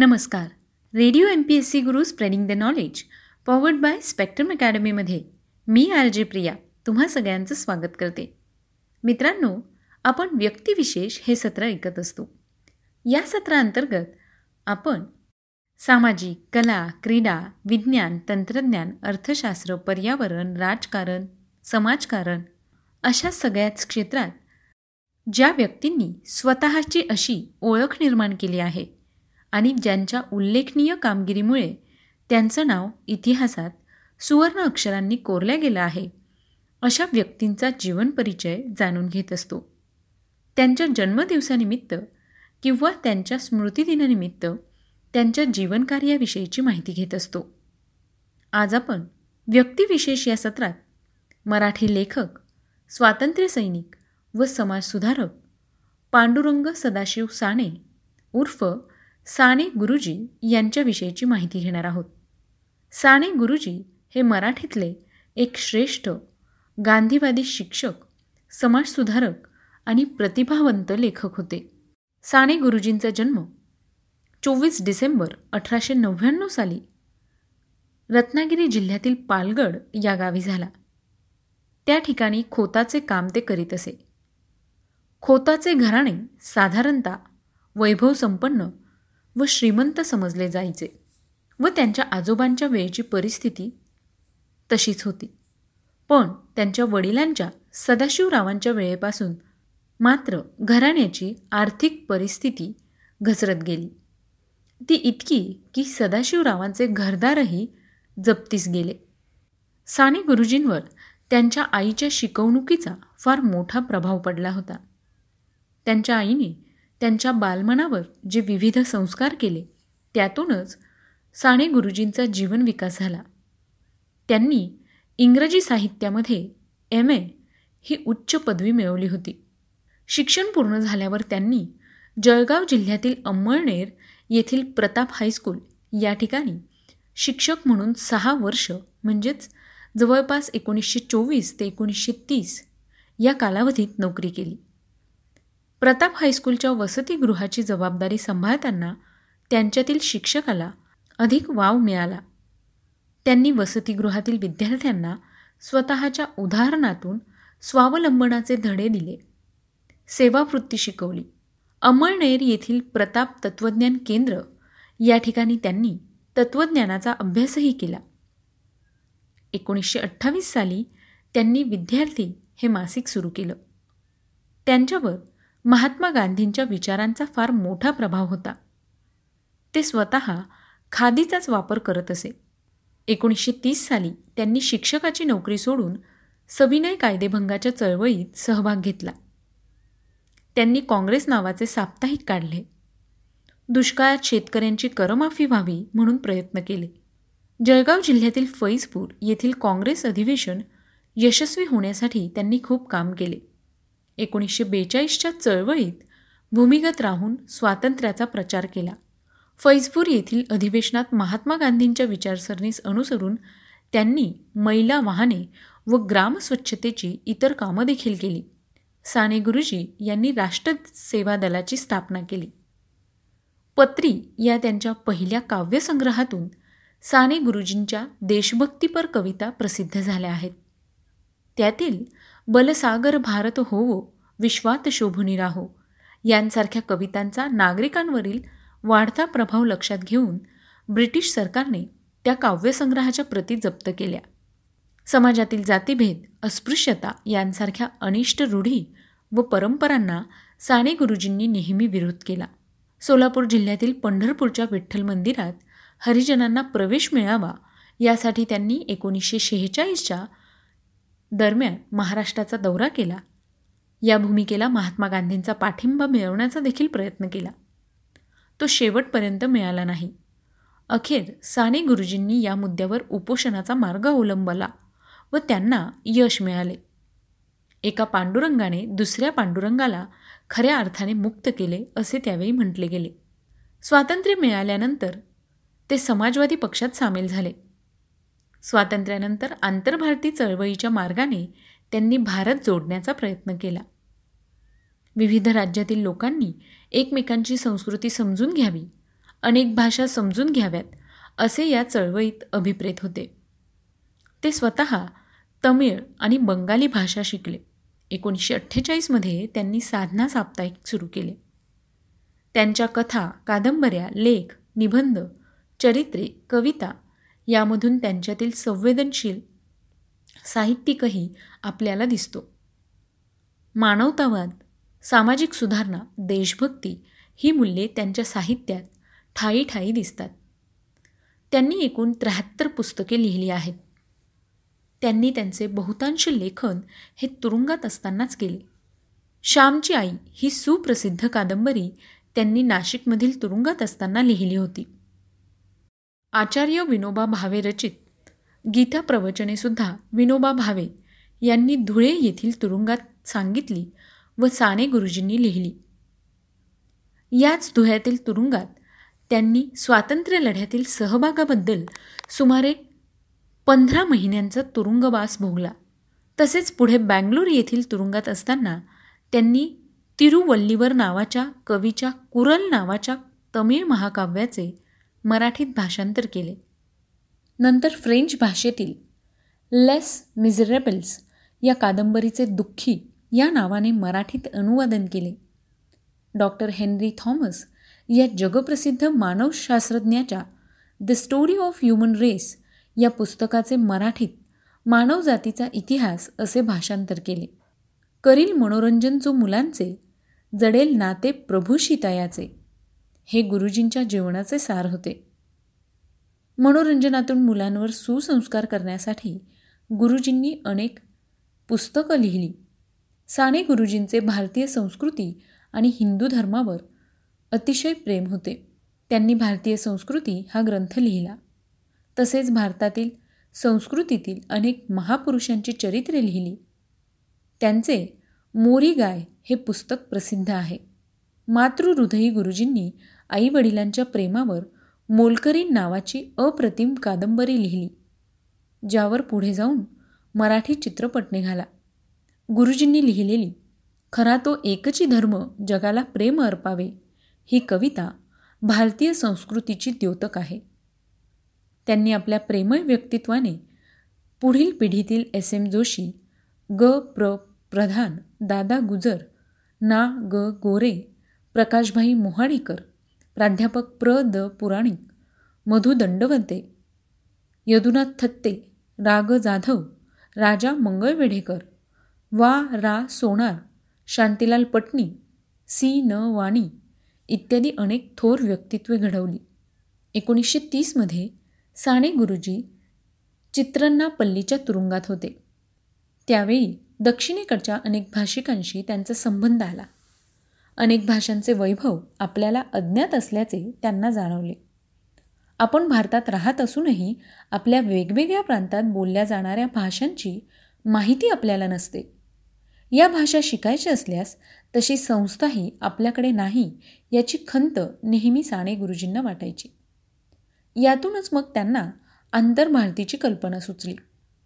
नमस्कार. Radio M P S C Guru spreading the knowledge powered by Spectrum अकॅडमीमध्ये मी R J Priya तुम्हा सगळ्यांचं स्वागत करते. मित्रांनो आपण व्यक्तिविशेष हे सत्र ऐकत असतो. या सत्रांतर्गत आपण सामाजिक कला क्रीडा विज्ञान तंत्रज्ञान अर्थशास्त्र पर्यावरण राजकारण समाजकारण अशा सगळ्याच क्षेत्रात ज्या व्यक्तींनी स्वतःची अशी ओळख निर्माण केली आहे आणि ज्यांच्या उल्लेखनीय कामगिरीमुळे त्यांचं नाव इतिहासात सुवर्ण अक्षरांनी कोरल्या गेलं आहे अशा व्यक्तींचा जीवन परिचय जाणून घेत असतो. त्यांच्या जन्मदिवसानिमित्त किंवा त्यांच्या स्मृतिदिनानिमित्त त्यांच्या जीवनकार्याविषयीची माहिती घेत असतो. आज आपण व्यक्तिविशेष या सत्रात मराठी लेखक स्वातंत्र्यसैनिक व समाजसुधारक पांडुरंग सदाशिव साने उर्फ साने गुरुजी यांच्याविषयीची माहिती घेणार आहोत. साने गुरुजी हे मराठीतले एक श्रेष्ठ गांधीवादी शिक्षक समाजसुधारक आणि प्रतिभावंत लेखक होते. साने गुरुजींचा जन्म चोवीस डिसेंबर अठराशे नव्याण्णव साली रत्नागिरी जिल्ह्यातील पालगड या गावी झाला. त्या ठिकाणी खोताचे काम ते करीत असे. खोताचे घराणे साधारणतः वैभव संपन्न व श्रीमंत समजले जायचे व त्यांच्या आजोबांच्या वेळेची परिस्थिती तशीच होती. पण त्यांच्या वडिलांच्या सदाशिवरावांच्या वेळेपासून मात्र घराण्याची आर्थिक परिस्थिती घसरत गेली. ती इतकी की सदाशिवरावांचे घरदारही जप्तीस गेले. साने गुरुजींवर त्यांच्या आईच्या शिकवणुकीचा फार मोठा प्रभाव पडला होता. त्यांच्या आईने त्यांच्या बालमनावर जे विविध संस्कार केले त्यातूनच साने गुरुजींचा जीवन विकास झाला. त्यांनी इंग्रजी साहित्यामध्ये एम ए ही उच्च पदवी मिळवली होती. शिक्षण पूर्ण झाल्यावर त्यांनी जळगाव जिल्ह्यातील अंमळनेर येथील प्रताप हायस्कूल या ठिकाणी शिक्षक म्हणून सहा वर्ष म्हणजेच जवळपास एकोणीसशे चोवीस ते एकोणीसशे तीस या कालावधीत नोकरी केली. प्रताप हायस्कूलच्या वसतिगृहाची जबाबदारी सांभाळताना त्यांच्यातील शिक्षकाला अधिक वाव मिळाला. त्यांनी वसतिगृहातील विद्यार्थ्यांना स्वतःच्या उदाहरणातून स्वावलंबनाचे धडे दिले. सेवावृत्ती शिकवली. अमळनेर येथील प्रताप तत्त्वज्ञान केंद्र या ठिकाणी त्यांनी तत्त्वज्ञानाचा अभ्यासही केला. एकोणीसशे अठ्ठावीस साली त्यांनी विद्यार्थी हे मासिक सुरू केलं. त्यांच्यावर महात्मा गांधींच्या विचारांचा फार मोठा प्रभाव होता. ते स्वतः खादीचाच वापर करत असे. एकोणीसशे तीस साली त्यांनी शिक्षकाची नोकरी सोडून सविनय कायदेभंगाच्या चळवळीत सहभाग घेतला. त्यांनी काँग्रेस नावाचे साप्ताहिक काढले. दुष्काळात शेतकऱ्यांची करमाफी व्हावी म्हणून प्रयत्न केले. जळगाव जिल्ह्यातील फैजपूर येथील काँग्रेस अधिवेशन यशस्वी होण्यासाठी त्यांनी खूप काम केले. एकोणीसशे बेचाळीसच्या चळवळीत भूमिगत राहून स्वातंत्र्याचा प्रचार केला. फैजपूर येथील अधिवेशनात महात्मा गांधींच्या विचारसरणीस अनुसरून त्यांनी मैला वाहने व ग्रामस्वच्छतेची इतर कामं देखील केली. साने गुरुजी यांनी राष्ट्र सेवा दलाची स्थापना केली. पत्री या त्यांच्या पहिल्या काव्यसंग्रहातून साने गुरुजींच्या देशभक्तीपर कविता प्रसिद्ध झाल्या आहेत. त्यातील बलसागर भारत होवो विश्वात शोभुनी राहो. यांसारख्या कवितांचा नागरिकांवरील वाढता प्रभाव लक्षात घेऊन ब्रिटिश सरकारने त्या काव्यसंग्रहाच्या प्रती जप्त केल्या. समाजातील जातीभेद अस्पृश्यता यांसारख्या अनिष्ट रूढी व परंपरांना साने गुरुजींनी नेहमी विरोध केला. सोलापूर जिल्ह्यातील पंढरपूरच्या विठ्ठल मंदिरात हरिजनांना प्रवेश मिळावा यासाठी त्यांनी एकोणीसशे शेहेचाळीसच्या दरम्यान महाराष्ट्राचा दौरा केला. या भूमिकेला महात्मा गांधींचा पाठिंबा मिळवण्याचा देखील प्रयत्न केला. तो शेवटपर्यंत मिळाला नाही. अखेर साने गुरुजींनी या मुद्द्यावर उपोषणाचा मार्ग अवलंबला व त्यांना यश मिळाले. एका पांडुरंगाने दुसऱ्या पांडुरंगाला खऱ्या अर्थाने मुक्त केले असे त्यावेळी म्हटले गेले. स्वातंत्र्य मिळाल्यानंतर ते समाजवादी पक्षात सामील झाले. स्वातंत्र्यानंतर आंतरभारती चळवळीच्या मार्गाने त्यांनी भारत जोडण्याचा प्रयत्न केला. विविध राज्यातील लोकांनी एकमेकांची संस्कृती समजून घ्यावी अनेक भाषा समजून घ्याव्यात असे या चळवळीत अभिप्रेत होते. ते स्वतः तमिळ आणि बंगाली भाषा शिकले. एकोणीसशे अठ्ठेचाळीसमध्ये त्यांनी साधना साप्ताहिक सुरू केले. त्यांच्या कथा कादंबऱ्या लेख निबंध चरित्रे कविता यामधून त्यांच्यातील संवेदनशील साहित्यिकही आपल्याला दिसतो. मानवतावाद सामाजिक सुधारणा देशभक्ती ही मूल्ये त्यांच्या साहित्यात ठाई ठाई दिसतात. त्यांनी एकूण त्र्याहत्तर पुस्तके लिहिली आहेत. त्यांनी त्यांचे बहुतांश लेखन हे तुरुंगात असतानाच केले. श्यामची आई ही सुप्रसिद्ध कादंबरी त्यांनी नाशिकमधील तुरुंगात असताना लिहिली होती. आचार्य विनोबा भावे रचित. गीता प्रवचने सुद्धा विनोबा भावे यांनी धुळे येथील तुरुंगात सांगितली व साने गुरुजींनी लिहिली. याच धुळ्यातील तुरुंगात त्यांनी स्वातंत्र्य लढ्यातील सहभागाबद्दल सुमारे पंधरा महिन्यांचा तुरुंगवास भोगला. तसेच पुढे बँगलोर येथील तुरुंगात असताना त्यांनी तिरुवल्लीवर नावाच्या कवीच्या कुरल नावाच्या तमिळ महाकाव्याचे मराठीत भाषांतर केले. नंतर फ्रेंच भाषेतील लेस मिझरेबल्स या कादंबरीचे दुःखी या नावाने मराठीत अनुवादन केले. डॉक्टर हेनरी थॉमस या जगप्रसिद्ध मानवशास्त्रज्ञाच्या the story of human race या पुस्तकाचे मराठीत मानवजातीचा इतिहास असे भाषांतर केले. करील मनोरंजन जो मुलांचे जडेल नाते प्रभूशी तयाचे हे गुरुजींच्या जीवनाचे सार होते. मनोरंजनातून मुलांवर सुसंस्कार करण्यासाठी गुरुजींनी अनेक पुस्तकं लिहिली. साने गुरुजींचे भारतीय संस्कृती आणि हिंदू धर्मावर अतिशय प्रेम होते. त्यांनी भारतीय संस्कृती हा ग्रंथ लिहिला. तसेच भारतातील संस्कृतीतील अनेक महापुरुषांची चरित्रे लिहिली. त्यांचे मोरी गाय हे पुस्तक प्रसिद्ध आहे. मातृहृदयी गुरुजींनी आईवडिलांच्या प्रेमावर मोलकरी नावाची अप्रतिम कादंबरी लिहिली ज्यावर पुढे जाऊन मराठी चित्रपट निघाला. गुरुजींनी लिहिलेली खरा तो एकची धर्म जगाला प्रेम अर्पावे ही कविता भारतीय संस्कृतीची द्योतक आहे. त्यांनी आपल्या प्रेमय व्यक्तित्वाने पुढील पिढीतील एस एम जोशी ग. प्र. प्रधान दादा गुजर ना. ग. गोरे प्रकाशभाई मोहाडीकर प्राध्यापक प्र. द. पुराणिक मधु दंडवते. यदुनाथ थत्ते. राग जाधव. राजा मंगळवेढेकर. वा. रा. सोनार. शांतीलाल पटणी सी. न. वाणी. इत्यादी अनेक थोर व्यक्तित्वे घडवली. एकोणीसशे तीसमध्ये साने गुरुजी चित्रन्नापल्लीच्या तुरुंगात होते. त्यावेळी दक्षिणेकडच्या अनेक भाषिकांशी त्यांचा संबंध आला. अनेक भाषांचे वैभव आपल्याला अज्ञात असल्याचे त्यांना जाणवले. आपण भारतात राहत असूनही आपल्या वेगवेगळ्या प्रांतात बोलल्या जाणाऱ्या भाषांची माहिती आपल्याला नसते. या भाषा शिकायची असल्यास तशी संस्थाही आपल्याकडे नाही याची खंत नेहमी साने गुरुजींना वाटायची. यातूनच मग त्यांना आंतरभारतीची कल्पना सुचली.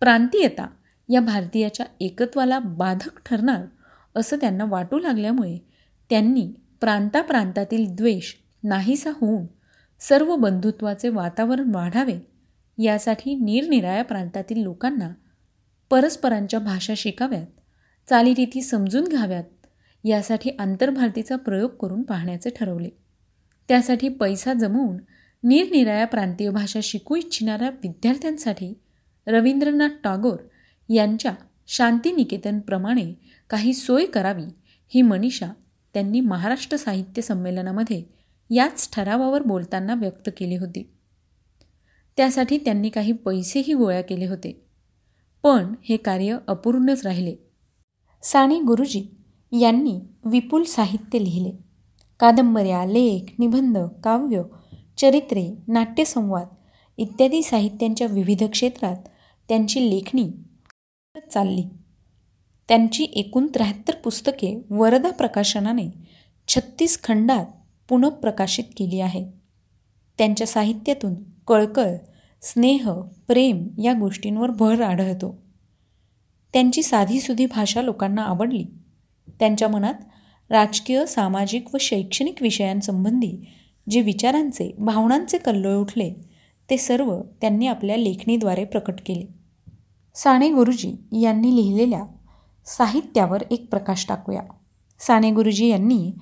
प्रांतीयता या भारतीयाच्या एकत्वाला बाधक ठरणार असं त्यांना वाटू लागल्यामुळे त्यांनी प्रांताप्रांतातील द्वेष नाहीसा होऊन सर्व बंधुत्वाचे वातावरण वाढावे यासाठी निरनिराळ्या प्रांतातील लोकांना परस्परांच्या भाषा शिकाव्यात चालीरीती समजून घ्याव्यात यासाठी आंतरभारतीचा प्रयोग करून पाहण्याचे ठरवले. त्यासाठी पैसा जमवून निरनिराळ्या प्रांतीय भाषा शिकू इच्छिणाऱ्या विद्यार्थ्यांसाठी रवींद्रनाथ टागोर यांच्या शांतिनिकेतनप्रमाणे काही सोय करावी ही मनीषा त्यांनी महाराष्ट्र साहित्य संमेलनामध्ये याच ठरावावर बोलताना व्यक्त केली होती. त्यासाठी त्यांनी काही पैसेही गोळा केले होते. पण हे कार्य अपूर्णच राहिले. साने गुरुजी यांनी विपुल साहित्य लिहिले. कादंबऱ्या लेख निबंध काव्य चरित्रे नाट्यसंवाद इत्यादी साहित्यांच्या विविध क्षेत्रात त्यांची लेखणी चालली. त्यांची एकूण त्र्याहत्तर पुस्तके वरदा प्रकाशनाने छत्तीस खंडात पुनःप्रकाशित केली आहेत. त्यांच्या साहित्यातून कळकळ स्नेह प्रेम या गोष्टींवर भर आढळतो. त्यांची साधीसुधी भाषा लोकांना आवडली. त्यांच्या मनात राजकीय सामाजिक व शैक्षणिक विषयांसंबंधी जे विचारांचे भावनांचे कल्लोळ उठले ते सर्व त्यांनी आपल्या लेखणीद्वारे प्रकट केले. साने गुरुजी यांनी लिहिलेल्या साहित्यावर एक प्रकाश टाकूया. साने गुरुजी यांनी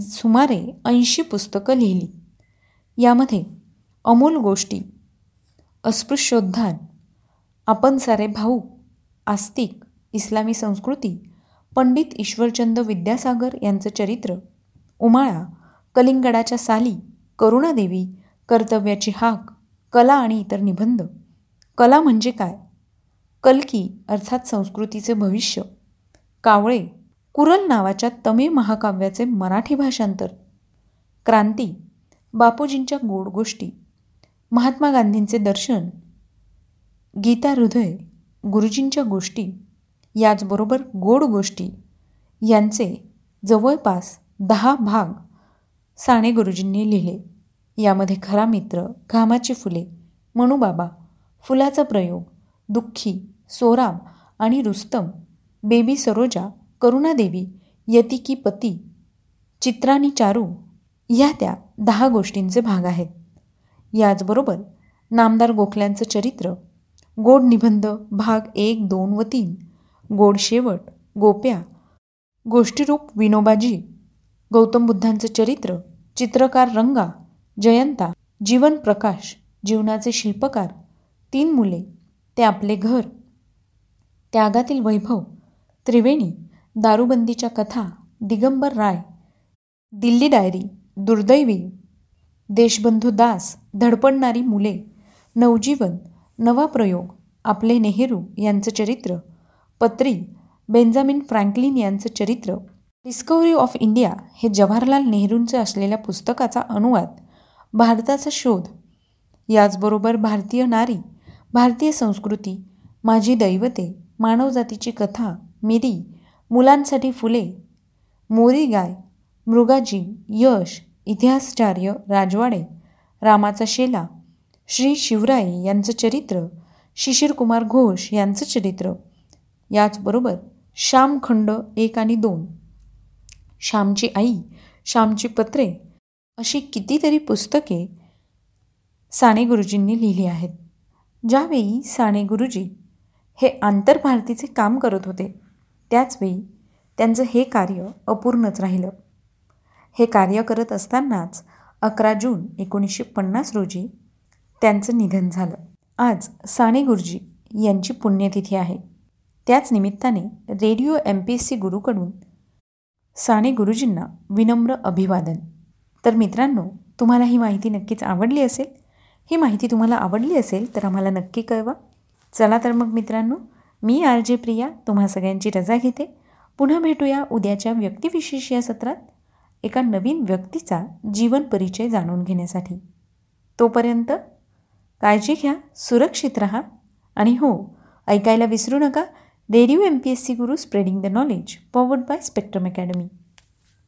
सुमारे ऐंशी पुस्तकं लिहिली. यामध्ये अमोल गोष्टी अस्पृश्योद्धान आपण सारे भाऊ आस्तिक इस्लामी संस्कृती पंडित ईश्वरचंद विद्यासागर यांचं चरित्र उमाळा कलिंगडाच्या साली करुणादेवी कर्तव्याची हाक कला आणि इतर निबंध. कला म्हणजे काय? कलकी अर्थात संस्कृतीचे भविष्य. कावळे कुरल नावाच्या तमिळ महाकाव्याचे मराठी भाषांतर. क्रांती बापूजींच्या गोड गोष्टी महात्मा गांधींचे दर्शन गीता हृदय गुरुजींच्या गोष्टी याचबरोबर गोड गोष्टी यांचे जवळपास दहा भाग साने गुरुजींनी लिहिले. यामध्ये खरा मित्र घामाची फुले मनुबाबा फुलाचा प्रयोग दुःखी सोराम आणि रुस्तम बेबी सरोजा करुणादेवी यतिकी पती चित्रानी चारू ह्या त्या दहा गोष्टींचे भाग आहेत. याचबरोबर नामदार गोखल्यांचं चरित्र गोड निबंध भाग एक दोन व तीन गोड शेवट गोप्या गोष्टीरूप विनोबाजी गौतम बुद्धांचं चरित्र चित्रकार रंगा जयंता जीवन प्रकाश जीवनाचे शिल्पकार तीन मुले ते आपले घर. त्यागातील वैभव त्रिवेणी दारूबंदीच्या कथा दिगंबर राय दिल्ली डायरी दुर्दैवी देशबंधू दास धडपडणारी मुले नवजीवन नवा प्रयोग आपले नेहरू यांचं चरित्र पत्री बेंजामिन फ्रँकलिन यांचं चरित्र डिस्कवरी ऑफ इंडिया हे जवाहरलाल नेहरूंचे असलेल्या पुस्तकाचा अनुवाद भारताचा शोध याचबरोबर भारतीय नारी भारतीय संस्कृती माझी दैवते मानवजातीची कथा मिरी मुलांसाठी फुले मोरी गाय मृगाजी यश इतिहासचार्य राजवाडे रामाचा शेला श्री शिवराय यांचं चरित्र शिशिरकुमार घोष यांचं चरित्र. याचबरोबर श्यामखंड एक आणि दोन. श्यामची आई श्यामची पत्रे अशी कितीतरी पुस्तके साने गुरुजींनी लिहिली आहेत. ज्यावेळी साने गुरुजी हे आंतरभारतीचे काम करत होते त्याचवेळी त्यांचं हे कार्य अपूर्णच राहिलं. हे कार्य करत असतानाच अकरा जून एकोणीसशे पन्नास रोजी त्यांचं निधन झालं. आज साने गुरुजी यांची पुण्यतिथी आहे. त्याच निमित्ताने radio M P S C गुरुकडून Sane गुरुजींना विनम्र अभिवादन. तर मित्रांनो तुम्हाला ही माहिती नक्कीच आवडली असेल. ही माहिती तुम्हाला आवडली असेल तर आम्हाला नक्की कळवा. चला तर मग मित्रांनो मी आर जे प्रिया तुम्हा सगळ्यांची रजा घेते. पुन्हा भेटूया उद्याच्या व्यक्तिविशेष या सत्रात. एका नवीन व्यक्तीचा जीवन परिचय जाणून घेण्यासाठी. तोपर्यंत काळजी घ्या सुरक्षित राहा आणि हो ऐकायला विसरू नका. Radio M P S C Guru spreading the knowledge powered by spectrum academy